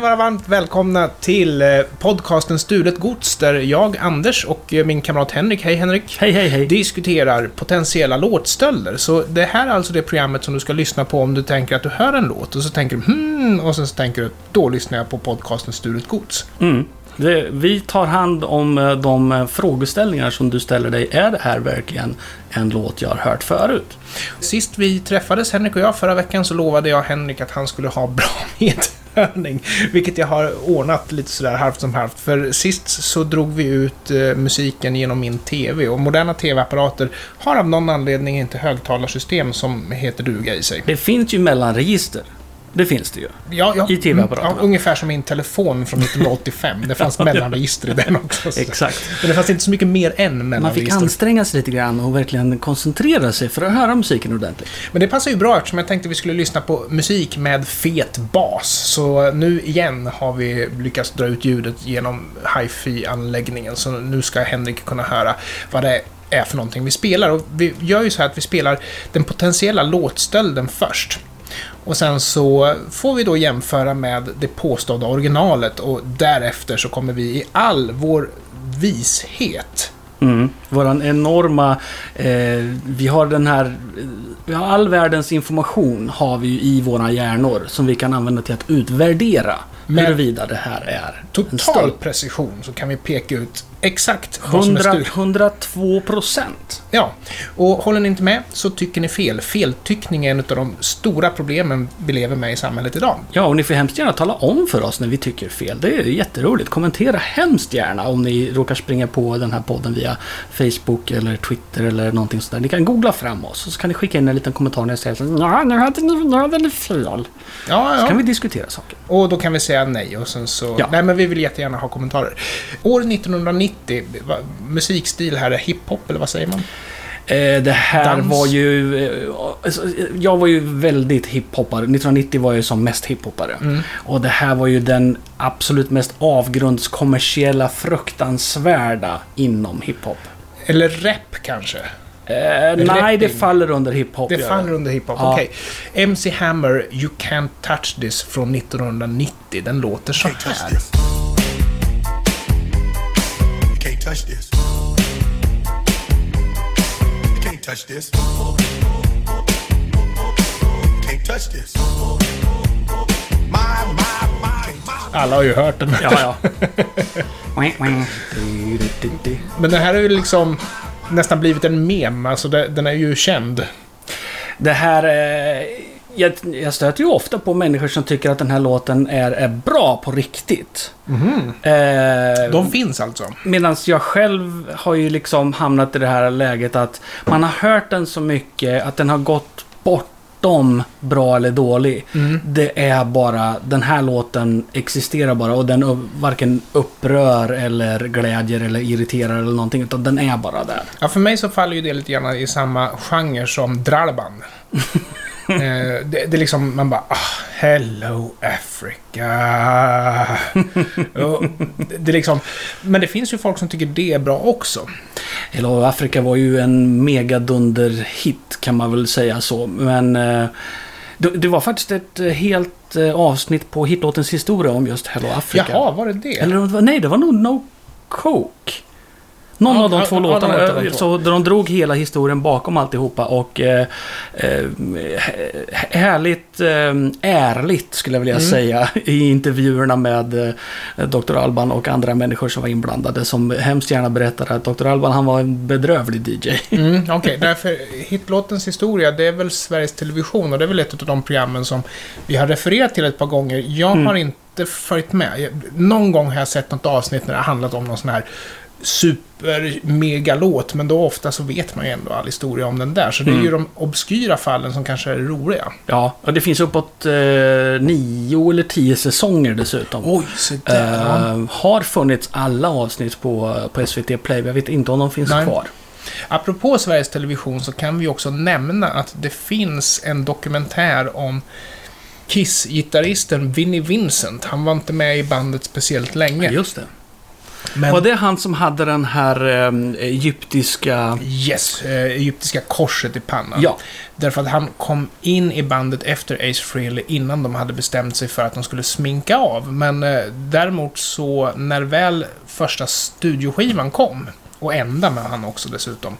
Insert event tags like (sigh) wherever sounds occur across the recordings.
ni vara varmt välkomna till eh, podcasten Stulet Gods, där jag, Anders och eh, min kamrat Henrik, hej Henrik, Hej, hej, hej. diskuterar potentiella låtstölder. Så det här är alltså det programmet som du ska lyssna på om du tänker att du hör en låt och så tänker du hmm, och sen så tänker du då lyssnar jag på podcasten Stulet Gods. Mm. Det, vi tar hand om eh, de frågeställningar som du ställer dig. Är det här verkligen en låt jag har hört förut? Sist vi träffades, Henrik och jag, förra veckan så lovade jag Henrik att han skulle ha bra (laughs) övning. Vilket jag har ordnat lite sådär halvt som halvt. För sist så drog vi ut eh, musiken genom min TV och moderna TV-apparater har av någon anledning inte högtalarsystem som heter duga i sig. Det finns ju mellanregister. Det finns det ju. Ja, ja, I TV-apparaterna. Ja, ungefär som min telefon från 1985. Det fanns (laughs) mellanregister i den också. så. Exakt. Men det fanns inte så mycket mer än Man fick mellanregister. anstränga sig lite grann och verkligen koncentrera sig för att höra musiken ordentligt. Men det passar ju bra eftersom jag tänkte vi skulle lyssna på musik med fet bas. Så nu igen har vi lyckats dra ut ljudet genom hifi-anläggningen. Så nu ska Henrik kunna höra vad det är för någonting vi spelar. Och vi gör ju så här att vi spelar den potentiella låtstölden först. Och sen så får vi då jämföra med det påstådda originalet och därefter så kommer vi i all vår vishet Mm. Våran enorma... Eh, vi har den här... Vi har all världens information har vi ju i våra hjärnor som vi kan använda till att utvärdera men- huruvida det här är total precision så kan vi peka ut exakt vad som är 100, stulet. 102 procent. Ja, och håller ni inte med så tycker ni fel. Feltyckning är en av de stora problemen vi lever med i samhället idag. Ja, och ni får hemskt gärna tala om för oss när vi tycker fel. Det är jätteroligt. Kommentera hemskt gärna om ni råkar springa på den här podden via Facebook eller Twitter eller någonting sådär. Ni kan googla fram oss och så kan ni skicka in en liten kommentar när jag säger så här, Ja, nu hade ni, nu hade ni fel. Ja, Så ja. kan vi diskutera saken. Och då kan vi säga nej och sen så... Ja. Nej, men vi vill jättegärna ha kommentarer. År 1990, va, musikstil här är hiphop, eller vad säger man? Eh, det här Dans. var ju... Eh, alltså, jag var ju väldigt hiphoppare. 1990 var jag ju som mest hiphoppare. Mm. Och det här var ju den absolut mest avgrundskommersiella, fruktansvärda inom hiphop. Eller rap kanske? Eh, nej, det faller under hiphop. Det faller under hiphop, Ja. okej. MC Hammer, You Can't Touch This från 1990. Den låter så touch här. this. You can't touch this. You can't touch this. Can't touch this. My, my, my. Alla har ju hört den. Ja, ja. (laughs) Men den här är ju liksom nästan blivit en mem, alltså det, den är ju känd. Det här... Eh, jag, jag stöter ju ofta på människor som tycker att den här låten är, är bra på riktigt. Eh, De finns alltså. Medan jag själv har ju liksom hamnat i det här läget att man har hört den så mycket att den har gått bortom bra eller dålig. Mm. Det är bara, den här låten existerar bara och den varken upprör eller glädjer eller irriterar eller någonting utan den är bara där. Ja, för mig så faller ju det lite grann i samma genre som Dralban. (laughs) (laughs) eh, det, det är liksom, man bara, ah, hello Africa. Och det, det liksom, men det finns ju folk som tycker det är bra också. Hello Africa var ju en megadunder-hit kan man väl säga så. Men eh, det, det var faktiskt ett eh, helt avsnitt på hitlåtens historia om just Hello Africa. Jaha, var det det? Eller nej, det var nog No Coke. Någon Ja, av de ja, två ja, låtarna. av de. Så de drog hela historien bakom alltihopa och eh, eh, hä- härligt eh, ärligt skulle jag vilja Mm. säga i intervjuerna med eh, Dr. Alban och andra människor som var inblandade som hemskt gärna berättade att Dr. Alban han var en bedrövlig DJ. Mm, Okej, (laughs) därför hitlåtens historia, det är väl Sveriges Television och det är väl ett av de programmen som vi har refererat till ett par gånger. Jag Mm. har inte följt med. Någon gång har jag sett något avsnitt när det har handlat om någon sån här super-megalåt, men då ofta så vet man ju ändå all historia om den där. Så det är Mm. ju de obskyra fallen som kanske är roliga. Ja, och det finns uppåt eh, nio eller tio säsonger dessutom. Oj, så där. ja. Eh, har funnits alla avsnitt på, på SVT Play. Jag vet inte om de finns Nej. kvar. Apropå Sveriges Television så kan vi också nämna att det finns en dokumentär om Kiss-gitarristen Vinnie Vincent. Han var inte med i bandet speciellt länge. Just det. Men, Var det han som hade den här eh, egyptiska... Yes, eh, egyptiska korset i pannan. Ja. Därför att han kom in i bandet efter Ace Frehley innan de hade bestämt sig för att de skulle sminka av. Men eh, däremot så, när väl första studioskivan kom, och enda med han också dessutom,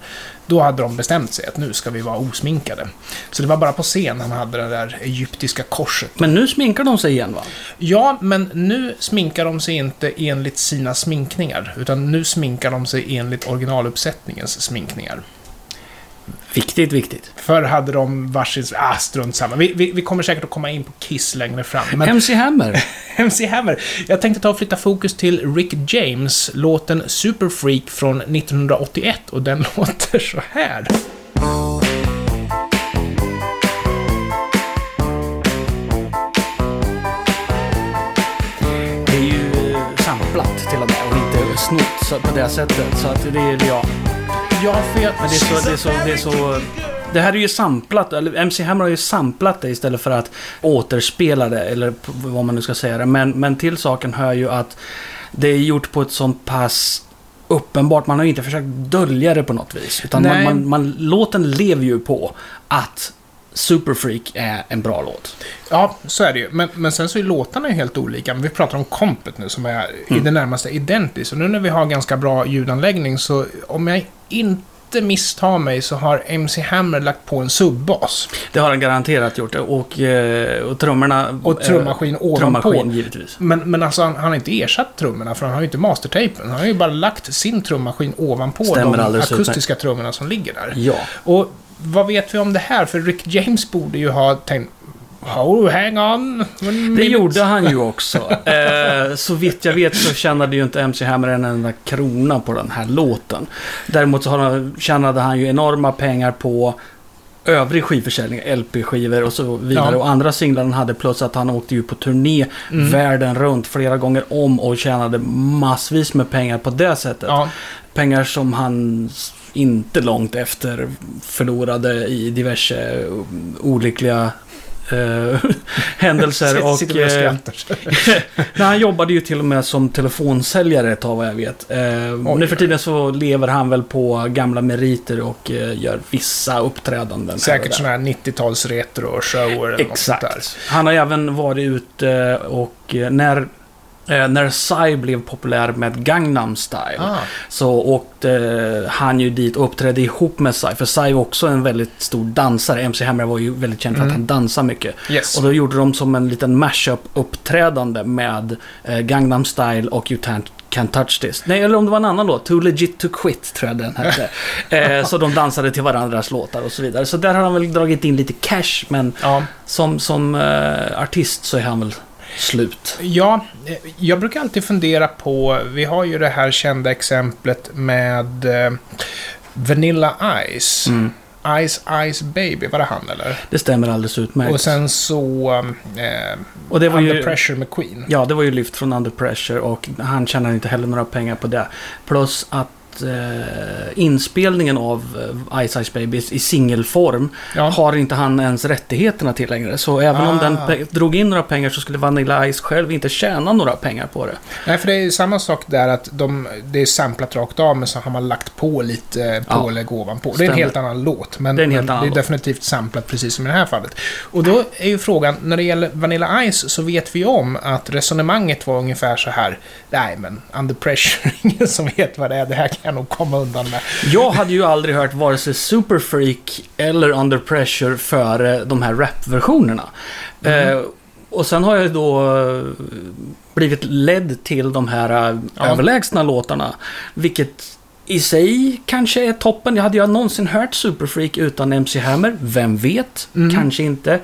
då hade de bestämt sig att nu ska vi vara osminkade. Så det var bara på scen han hade det där egyptiska korset. Men nu sminkar de sig igen va? Ja, men nu sminkar de sig inte enligt sina sminkningar, utan nu sminkar de sig enligt originaluppsättningens sminkningar. Viktigt, viktigt. Förr hade de varsin... Ah, strunt samma. Vi, vi, vi kommer säkert att komma in på Kiss längre fram. Men MC Hammer. (laughs) MC Hammer. Jag tänkte ta och flytta fokus till Rick James, låten Super Freak från 1981 och den (laughs) låter så här. Det är ju eh, samplat till och med och inte snott på det sättet. Så att det är ja. Ja, för jag... Men det är så, det är så, det är så... Det här är ju samplat, eller MC Hammer har ju samplat det istället för att återspela det, eller vad man nu ska säga det. Men, men till saken hör ju att det är gjort på ett sånt pass uppenbart, man har ju inte försökt dölja det på något vis. Utan man, man, man, låten lever ju på att Superfreak är en bra låt. Ja, så är det ju. Men, men sen så är låtarna helt olika. Men vi pratar om kompet nu som är i det närmaste identiskt. Och nu när vi har ganska bra ljudanläggning så om jag inte misstar mig så har MC Hammer lagt på en subbas. Det har han garanterat gjort. Och, eh, och trummorna... Och trummaskin eh, ovanpå. Trummaskin, givetvis. Men, men alltså han, han har inte ersatt trummorna för han har ju inte mastertapen. Han har ju bara lagt sin trummaskin ovanpå Stämmer de akustiska trummorna som ligger där. Ja. Och vad vet vi om det här? För Rick James borde ju ha tänkt Oh, hang on. Det gjorde han ju också. Eh, så vitt jag vet så tjänade ju inte MC Hammer en enda krona på den här låten. Däremot så han, tjänade han ju enorma pengar på övrig skivförsäljning, LP-skivor och så vidare. Ja. Och andra singlar han hade plus att han åkte ju på turné Mm. världen runt flera gånger om och tjänade massvis med pengar på det sättet. Ja, Pengar som han inte långt efter förlorade i diverse eh, olyckliga (laughs) händelser. och, eh. (laughs) Nej, han jobbade ju till och med som telefonsäljare ett tag vad jag vet. Eh, nu för tiden så lever han väl på gamla meriter och eh, gör vissa uppträdanden. Säkert sådana här 90-tals retro-shower eller något sånt där. Exakt. Han har även varit ute och eh, när, eh, när Psy blev populär med Gangnam Style Ah, så åkte eh, han ju dit och uppträdde ihop med Psy. För Psy var också en väldigt stor dansare. MC Hammer var ju väldigt känd för Mm. att han dansar mycket. yes. Och då gjorde de som en liten mashup-uppträdande med eh, Gangnam Style och You Can't, Can't Touch This. Nej, eller om det var en annan låt. Too Legit To Quit, tror jag den hette. (laughs) eh, så de dansade till varandras låtar och så vidare. Så där har han väl dragit in lite cash, men Ja. som, som eh, artist så är han väl slut. Ja, eh, jag brukar alltid fundera på, vi har ju det här kända exemplet med eh, Vanilla Ice. Mm. Ice Ice Baby, var det han eller? Det stämmer alldeles utmärkt. Och sen så... Eh, Och det var Under ju... Pressure med Queen. Ja, det var ju lyft från Under Pressure och han tjänade inte heller några pengar på det. Plus att eh, inspelningen av eh, Ice Ice Baby i singelform Ja. har inte han ens rättigheterna till längre. Så även om Ah. den pe- drog in några pengar så skulle Vanilla Ice själv inte tjäna några pengar på det. Nej, för det är ju samma sak där att de, det är samplat rakt av, men så har man lagt på lite eh, Ja. ovanpå. Det är en helt annan låt, men Det är men det är definitivt samplat precis som i det här fallet. Och då är ju frågan, när det gäller Vanilla Ice så vet vi om att resonemanget var ungefär så här. Nej, men under pressure, (laughs) ingen som vet vad det är, det här kan jag nog komma undan med. Jag hade ju aldrig hört vare sig Super Freak eller Under Pressure före de här rap-versionerna. Mm. Eh, och sen har jag då eh, blivit ledd till de här eh, Ja. överlägsna låtarna. Vilket i sig kanske är toppen. Jag hade ju någonsin hört Super Freak utan MC Hammer. Vem vet? Mm. Kanske inte.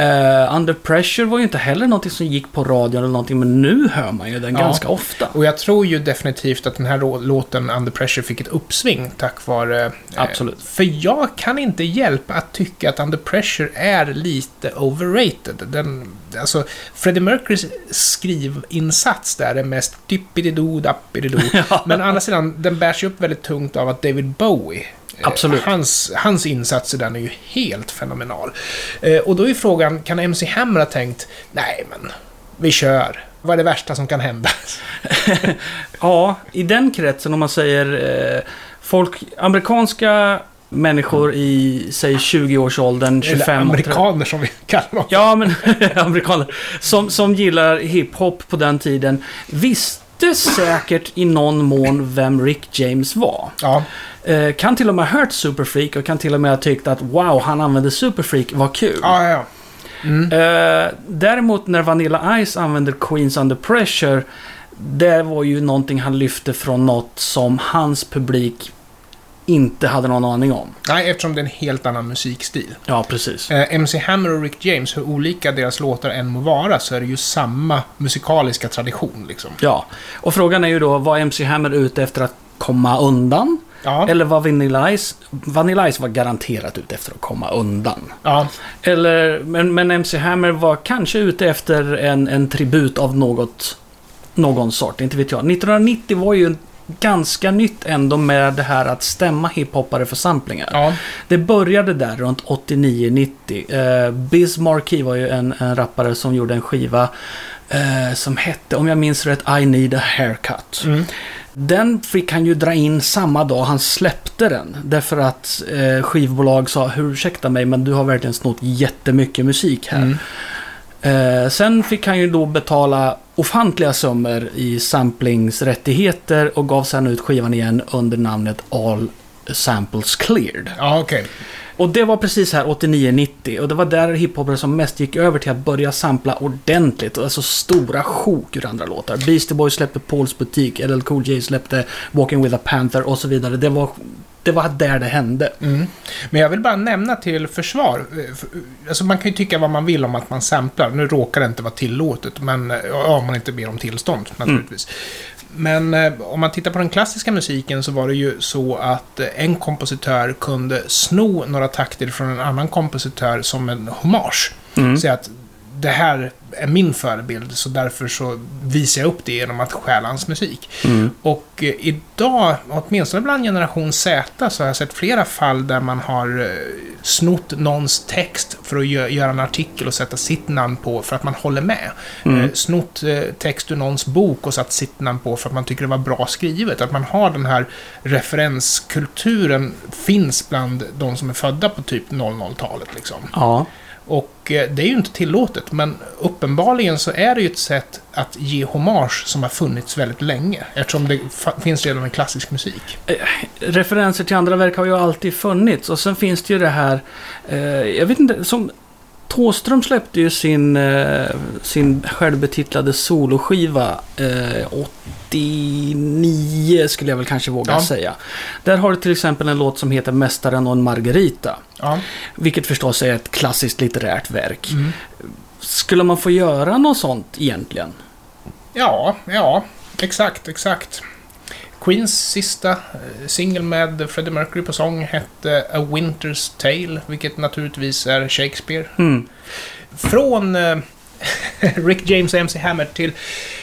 Eh, Under Pressure var ju inte heller någonting som gick på radion eller någonting, men nu hör man ju den Ja. ganska ofta. Och jag tror ju definitivt att den här låten Under Pressure fick ett uppsving tack vare... eh, Absolut. För jag kan inte hjälpa att tycka att Under Pressure är lite overrated. Den, alltså, Freddie Mercurys skrivinsats där är mest dippidi-doo, dappidi-doo. (laughs) Men å andra sidan, den bärs ju upp väldigt tungt av att David Bowie Absolut. Hans, hans insats i den är ju helt fenomenal. Eh, och då är frågan, kan MC Hammer ha tänkt, nej men, vi kör Vad är det värsta som kan hända? (laughs) Ja, i den kretsen om man säger eh, folk, amerikanska människor i, säg 20-årsåldern, 25 Eller amerikaner som vi kallar dem. Ja, men (laughs) amerikaner. Som, som gillar hiphop på den tiden visste säkert i någon mån vem Rick James var. Ja, Eh, kan till och med ha hört Superfreak och kan till och med ha tyckt att wow, han använde Superfreak, vad kul. ja, ja. Mm. Eh, däremot när Vanilla Ice använder Queens Under Pressure, det var ju någonting han lyfte från något som hans publik inte hade någon aning om. Nej, eftersom det är en helt annan musikstil. Ja, precis. Eh, MC Hammer och Rick James, hur olika deras låtar än må vara, så är det ju samma musikaliska tradition liksom. Ja, och frågan är ju då, var MC Hammer ute efter att komma undan? Ja, Eller var Vanilla Ice... Vanilla Ice var garanterat ute efter att komma undan. ja, Eller, men, men MC Hammer var kanske ute efter en, en tribut av något, någon sort, inte vet jag. 1990 var ju ganska nytt ändå med det här att stämma hiphoppare för samplingar. ja, Det började där runt 89-90. Eh, Biz Markie var ju en, en rappare som gjorde en skiva eh, som hette, om jag minns rätt, I need a haircut. mm, Den fick han ju dra in samma dag han släppte den. Därför att eh, skivbolag sa, ursäkta mig men du har verkligen snott jättemycket musik här. mm. Eh, sen fick han ju då betala ofantliga summor i samplingsrättigheter och gav sen ut skivan igen under namnet All Samples Cleared. ja okej. Och det var precis här 89-90 och det var där hiphopare som mest gick över till att börja sampla ordentligt. Alltså stora sjok ur andra låtar. Beastie Boys släppte Pauls butik, LL Cool J släppte Walking with a Panther och så vidare. Det var, det var där det hände. Mm. Men jag vill bara nämna till försvar. eh, Alltså man kan ju tycka vad man vill om att man samplar. Nu råkar det inte vara tillåtet, men eh, ja, om man inte ber om tillstånd naturligtvis. Men eh, om man tittar på den klassiska musiken så var det ju så att en kompositör kunde sno några takter från en annan kompositör som en hommage. Mm. Säga att det här är min förebild, så därför så visar jag upp det genom att stjäla hans musik. Mm. Och eh, idag, åtminstone bland generation Z, så har jag sett flera fall där man har eh, snott någons text för att gö- göra en artikel och sätta sitt namn på för att man håller med. Mm. Eh, snott text ur någons bok och satt sitt namn på för att man tycker det var bra skrivet. Att man har den här referenskulturen finns bland de som är födda på typ 00-talet liksom. Ja. Och eh, det är ju inte tillåtet, men uppenbarligen så är det ju ett sätt att ge hommage som har funnits väldigt länge. Eftersom det finns redan en klassisk musik. Eh, referenser till andra verk har ju alltid funnits. Och sen finns det ju det här, eh, jag vet inte, som Thåström släppte ju sin, eh, sin självbetitlade soloskiva eh, 89 skulle jag väl kanske våga Ja. säga. Där har du till exempel en låt som heter Mästaren och en Margarita. Ja. Vilket förstås är ett klassiskt litterärt verk. Mm. Skulle man få göra något sånt egentligen? Ja, ja, exakt, exakt. Queens sista eh, singel med Freddie Mercury på sång hette A Winter's Tale, vilket naturligtvis är Shakespeare. Mm. Från eh, (laughs) Rick James och MC Hammer till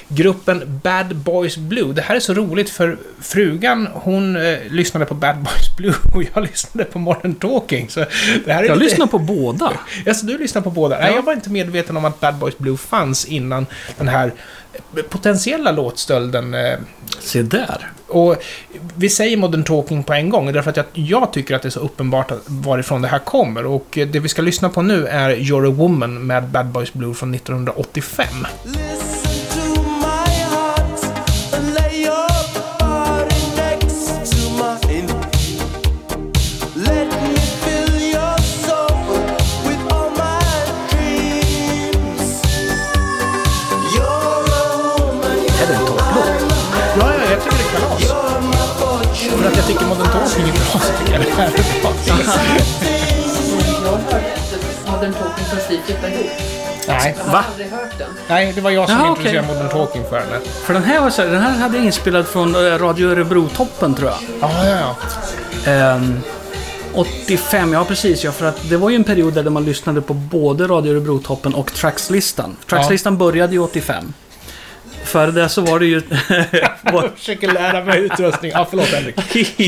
gruppen Bad Boys Blue. Det här är så roligt för frugan, hon eh, lyssnade på Bad Boys Blue (laughs) och jag lyssnade på Modern Talking. Så det här är Jag lite... lyssnar på båda. (laughs) Alltså, du lyssnar på båda? Nej, jag var inte medveten om att Bad Boys Blue fanns innan den här potentiella låtstölden. eh, Se där. Och vi säger Modern Talking på en gång, därför att jag, jag tycker att det är så uppenbart varifrån det här kommer. Och eh, det vi ska lyssna på nu är You're a Woman med Bad Boys Blue från 1985. Listen jag tycker Modern Talking är bra, så tycker jag det här är bra. Jag inte Modern Talking förrän vi flyttade ihop. Nej, Jag har Va? aldrig hört den. nej, det var jag som Jaha, introducerade okej. Modern Talking för henne. För den här, var så här, den här hade jag inspelad från eh, Radio Örebro-toppen tror jag. Ja, ja, ja. Ehm, 85, ja precis ja. För att det var ju en period där man lyssnade på både Radio Örebro-toppen och Trackslistan. Trackslistan började ju 85. Före det så var det ju... (laughs) Jag försöker lära mig utrustning. Ja, förlåt Henrik.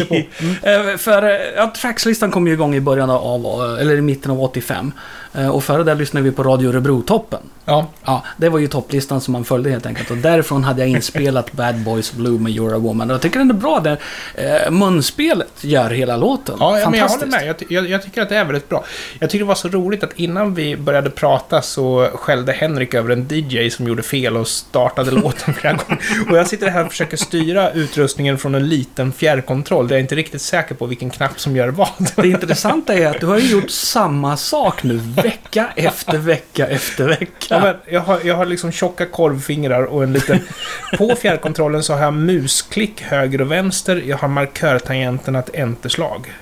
På. (laughs) Eh, För eh, ja, Trackslistan kom ju igång i början av, eller i mitten av 85. Eh, Och före det lyssnade vi på Radio Örebro-toppen. Ja, Ja, det var ju topplistan som man följde helt enkelt. Och därifrån hade jag inspelat (laughs) Bad Boys Blue med You're a Woman. Och jag tycker den är bra där. Eh, munspelet gör hela låten. Ja, men jag håller med. Jag, jag, jag tycker att det är väldigt bra. Jag tycker det var så roligt att innan vi började prata så skällde Henrik över en DJ som gjorde fel och startade (laughs) låten flera gånger. Och jag sitter här och försöker styra utrustningen från en liten fjärrkontroll där jag är inte riktigt säker på vilken knapp som gör vad. Det intressanta är att du har ju gjort samma sak nu, vecka efter vecka efter vecka. Ja, men jag, har, jag har liksom tjocka korvfingrar och en liten... På fjärrkontrollen så har jag musklick höger och vänster. Jag har markörtangenterna ett enterslag.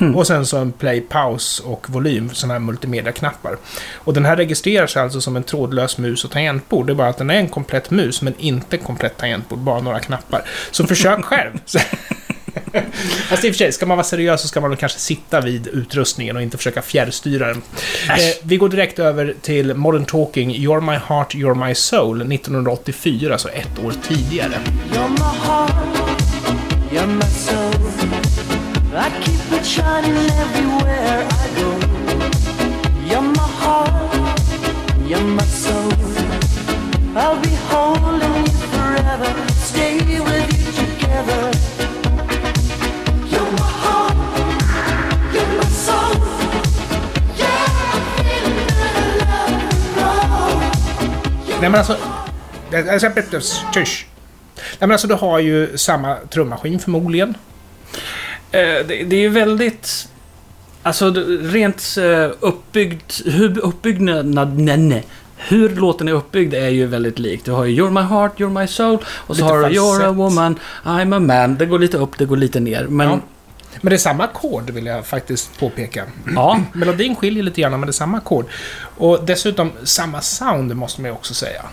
Mm. Och sen så en play, paus och volym, sådana här multimedia-knappar. Och den här registrerar sig alltså som en trådlös mus och tangentbord. Det är bara att den är en komplett mus, men inte komplett tangentbord, bara några knappar. Så försök själv. (laughs) (laughs) Fast i och för sig, ska man vara seriös så ska man kanske sitta vid utrustningen och inte försöka fjärrstyra den. Eh, vi går direkt över till Modern Talking, You're My Heart, You're My Soul, 1984, alltså ett år tidigare. You're my heart, you're my soul. I keep it shining everywhere I men alltså... Tysch. Nej men alltså du har ju samma trummaskin förmodligen. Eh, det, det är ju väldigt... Alltså rent eh, uppbyggt... Hur uppbyggnaden... Hur låten är uppbyggd är ju väldigt likt. Du har ju You're My Heart, You're My Soul och så Lite har du You're a. Woman, I'm a Man. Det går lite upp, det går lite ner. Men Ja. Ja, Men det är samma ackord vill jag faktiskt påpeka. Melodin skiljer lite grann men det är samma ackord. Och dessutom samma sound måste man ju också säga.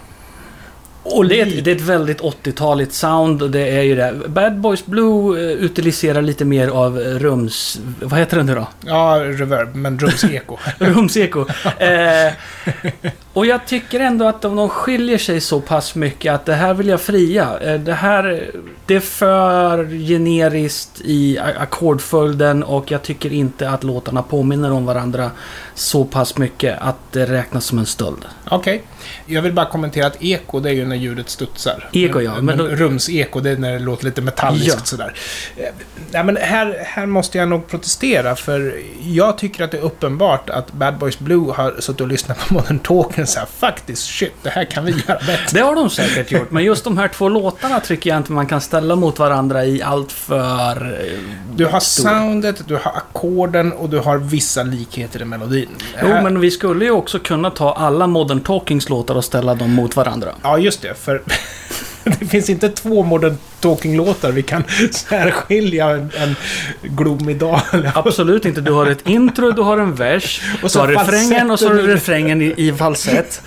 Och det, är ett, det är ett väldigt 80-taligt sound. och Det är ju det. Bad Boys Blue eh, utiliserar lite mer av rums... Vad heter den nu då? Ja, reverb, men rumseko. (laughs) Rumseko. Eh, och jag tycker ändå att de, de skiljer sig så pass mycket att det här vill jag fria. Eh, det här, det är för generiskt i ackordföljden och jag tycker inte att låtarna påminner om varandra så pass mycket att det räknas som en stöld. Okej. Jag vill bara kommentera att eko, det är ju när ljudet studsar. Eko, ja, Men, men då- rumseko, det är när det låter lite metalliskt Ja. sådär. Eh, Nej, men här, här måste jag nog protestera, för jag tycker att det är uppenbart att Bad Boys Blue har suttit och lyssnat på Modern Talking och så här, faktiskt, shit, det här kan vi göra bättre. (laughs) Det har de säkert gjort, men just de här två låtarna tycker jag inte man kan ställa mot varandra i allt för... eh, Du har stor- soundet, du har ackorden och du har vissa likheter i melodin. Jo, Här- men vi skulle ju också kunna ta alla Modern Talkings låtar och ställa dem mot varandra. Ja, just det. För (laughs) det finns inte två Modern Talking-låtar vi kan (laughs) särskilja en, en glomig dag. eller- (laughs) Absolut inte. Du har ett intro, du har en vers, Och så så har du refrängen och så har du refrängen i, i falsett.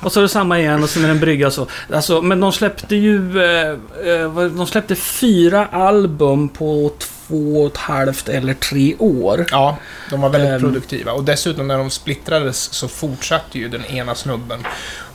och så är det samma igen och sen är det en brygga så. Alltså, men de släppte ju... Eh, eh, de släppte fyra album på två och ett halvt eller tre år. Ja, de var väldigt Ehm. produktiva. Och dessutom när de splittrades så fortsatte ju den ena snubben.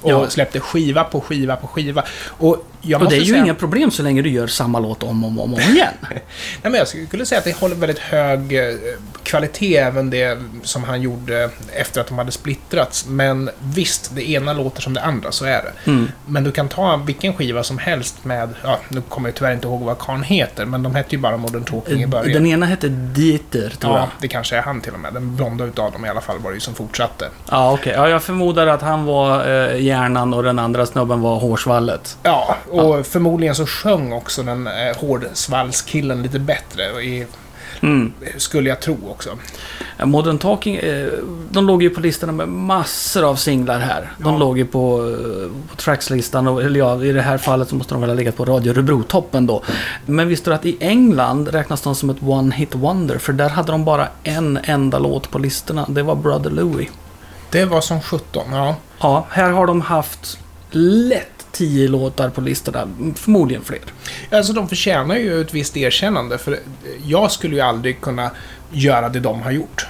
Och Ja. släppte skiva på skiva på skiva. Och jag Och det är ju säga... inga problem så länge du gör samma låt om och om, om, om igen. (laughs) Nej, men jag skulle säga att det håller väldigt hög eh, kvalitet, även det som han gjorde efter att de hade splittrats. Men visst, det ena låter som det andra, så är det. Mm. Men du kan ta vilken skiva som helst med, ja, nu kommer jag tyvärr inte ihåg vad karln heter, men de hette ju bara Modern Talking i början. Den ena hette Dieter, tror Ja, jag. det kanske är han till och med. Den blonda utav dem i alla fall var det ju som fortsatte. Ja, okej. Ja, jag förmodar att han var eh, hjärnan och den andra snubben var hårsvallet. Ja, och förmodligen så sjöng också den eh, hårdsvallskillen lite bättre. I, Mm. skulle jag tro också. Modern Talking, eh, de låg ju på listorna med massor av singlar här. De Ja. låg ju på, eh, på trackslistan, och, eller ja, i det här fallet så måste de väl ha legat på Radio Örebro-toppen då. Men visste du att i England räknas de som ett one hit wonder? För där hade de bara en enda låt på listorna. Det var Brother Louie. Det var som 17, ja. Ja, här har de haft lätt tio låtar på listorna. Förmodligen fler. Alltså de förtjänar ju ett visst erkännande, för jag skulle ju aldrig kunna göra det de har gjort.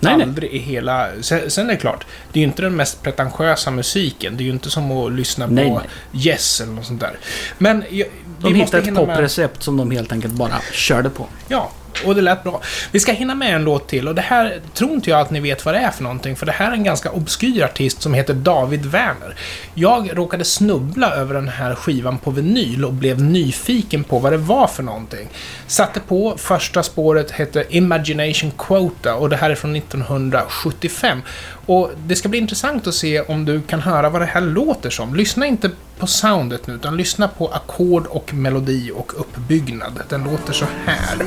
Nej, nej. aldrig i hela... Sen, sen är det klart, det är ju inte den mest pretentiösa musiken. Det är ju inte som att lyssna Nej, på nej. Yes eller något sånt där. Men jag, De hittade ett hinna med- poprecept som de helt enkelt bara körde på. Ja, och det lät bra. Vi ska hinna med en låt till och det här tror inte jag att ni vet vad det är för någonting, för det här är en ganska obskyr artist som heter David Werner. Jag råkade snubbla över den här skivan på vinyl och blev nyfiken på vad det var för någonting. Satte på, första spåret hette Imagination Quota och det här är från 1975. Och det ska bli intressant att se om du kan höra vad det här låter som. Lyssna inte på soundet nu, utan lyssna på ackord och melodi och uppbyggnad. Den låter så här.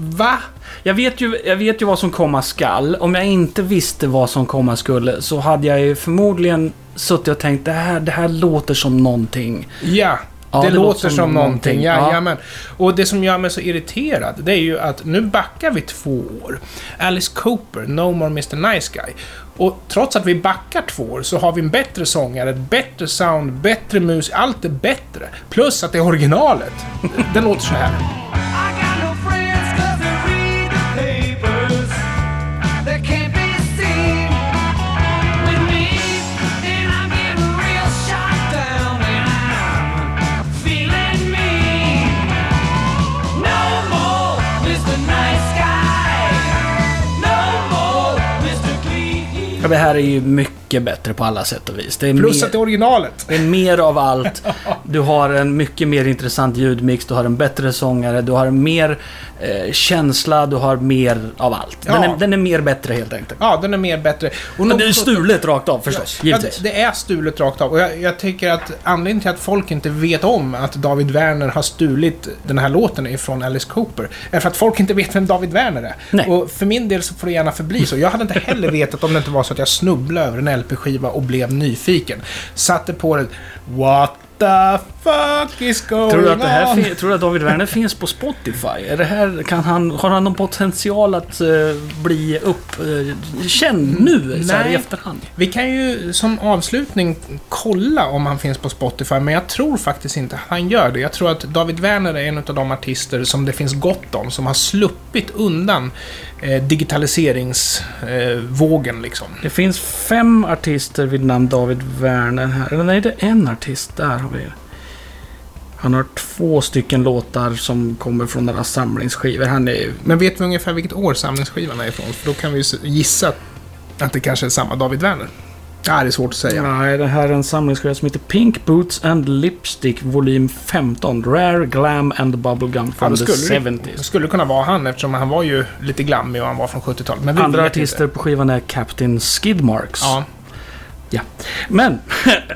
va? Jag vet, ju, jag vet ju vad som komma skall. Om jag inte visste vad som komma skulle så hade jag ju förmodligen suttit och tänkt det här, det här låter som någonting. Ja, Ja, det, det låter låter som, som någonting. någonting. Ja. Jajamän. Och det som gör mig så irriterad, det är ju att nu backar vi två år. Alice Cooper, No More Mr Nice Guy. Och trots att vi backar två år så har vi en bättre sångare, ett bättre sound, bättre mus, allt är bättre. Plus att det är originalet. Den låter så här. (laughs) Ja, Det här är ju mycket bättre på alla sätt och vis. Det är, Plus mer, att det är originalet. det är mer av allt. Du har en mycket mer intressant ljudmix, du har en bättre sångare, du har mer eh, känsla, du har mer av allt. Den, Ja. är, den är mer bättre helt enkelt. Ja, den är mer bättre. Och Men det är stulet rakt av förstås, Ja, givetvis. det, det är stulet rakt av. Och jag, jag tycker att anledningen till att folk inte vet om att David Werner har stulit den här låten ifrån Alice Cooper är för att folk inte vet vem David Werner är. Nej. Och för min del så får det gärna förbli så. Jag hade inte heller vetat om det inte var så att jag snubblade över en LP-skiva och blev nyfiken. Satte på den. What the fuck is going Tror du, att det här on? tror du att David Werner finns på Spotify? Är det här, kan han, har han någon potential att eh, bli uppkänd nu så här, i Nej. efterhand? Vi kan ju som avslutning kolla om han finns på Spotify, men jag tror faktiskt inte han gör det. Jag tror att David Werner är en av de artister som det finns gott om, som har sluppit undan eh, digitaliseringsvågen liksom. Det finns fem artister vid namn David Werner här. Eller nej, det är en artist. Där har vi Han har två stycken låtar som kommer från några samlingsskivor. Han är. Men vet vi ungefär vilket år samlingsskivan är ifrån? För då kan vi ju gissa att det kanske är samma David Werner. Ja, det är svårt att säga. Nej, det här är en samlingsskiva som heter Pink Boots and Lipstick volym 15. Rare Glam and Bubblegum Ja, from då the skulle, det, 70s. det skulle kunna vara han eftersom han var ju lite glammig och han var från 70-talet. Men vi Andra artister på skivan är Captain Skidmarks. Ja, Ja. Men,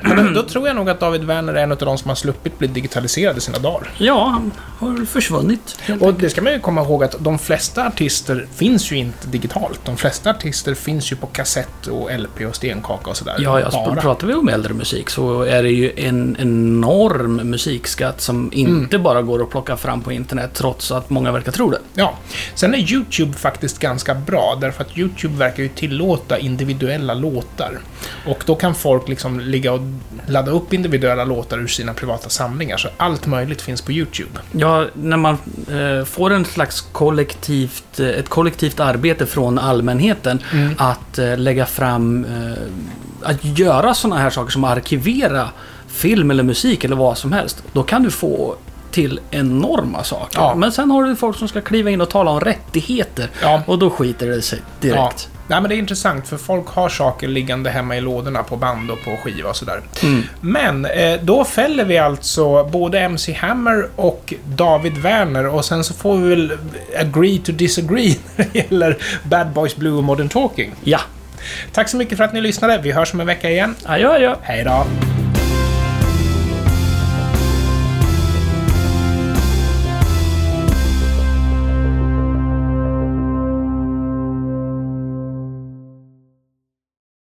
men då, tror jag nog att David Werner är en av de som har sluppit bli digitaliserad i sina dagar. ja, han har försvunnit. Och enkelt. det ska man ju komma ihåg att de flesta artister finns ju inte digitalt. De flesta artister finns ju på kassett och LP och stenkaka och sådär. Ja, ja, så pratar vi om äldre musik så är det ju en enorm musikskatt som Mm. inte bara går att plocka fram på internet trots att många verkar tro det. Ja. Sen är YouTube faktiskt ganska bra, därför att YouTube verkar ju tillåta individuella låtar. Och då kan folk liksom ligga och ladda upp individuella låtar ur sina privata samlingar, så allt möjligt finns på YouTube. Ja, när man eh, får en slags kollektivt, eh, ett kollektivt arbete från allmänheten Mm. att eh, lägga fram, eh, att göra sådana här saker som att arkivera film eller musik eller vad som helst. Då kan du få till enorma saker. Ja. Men sen har du folk som ska kliva in och tala om rättigheter. Ja. Och då skiter det sig direkt. Ja. Nej, men det är intressant, för folk har saker liggande hemma i lådorna på band och på skiva och sådär. Men eh, då fäller vi alltså både MC Hammer och David Werner och sen så får vi väl agree to disagree (laughs) när det gäller Bad Boys Blue och Modern Talking. Ja. Tack så mycket för att ni lyssnade. Vi hörs om en vecka igen. Adjö, adjö. Hej då!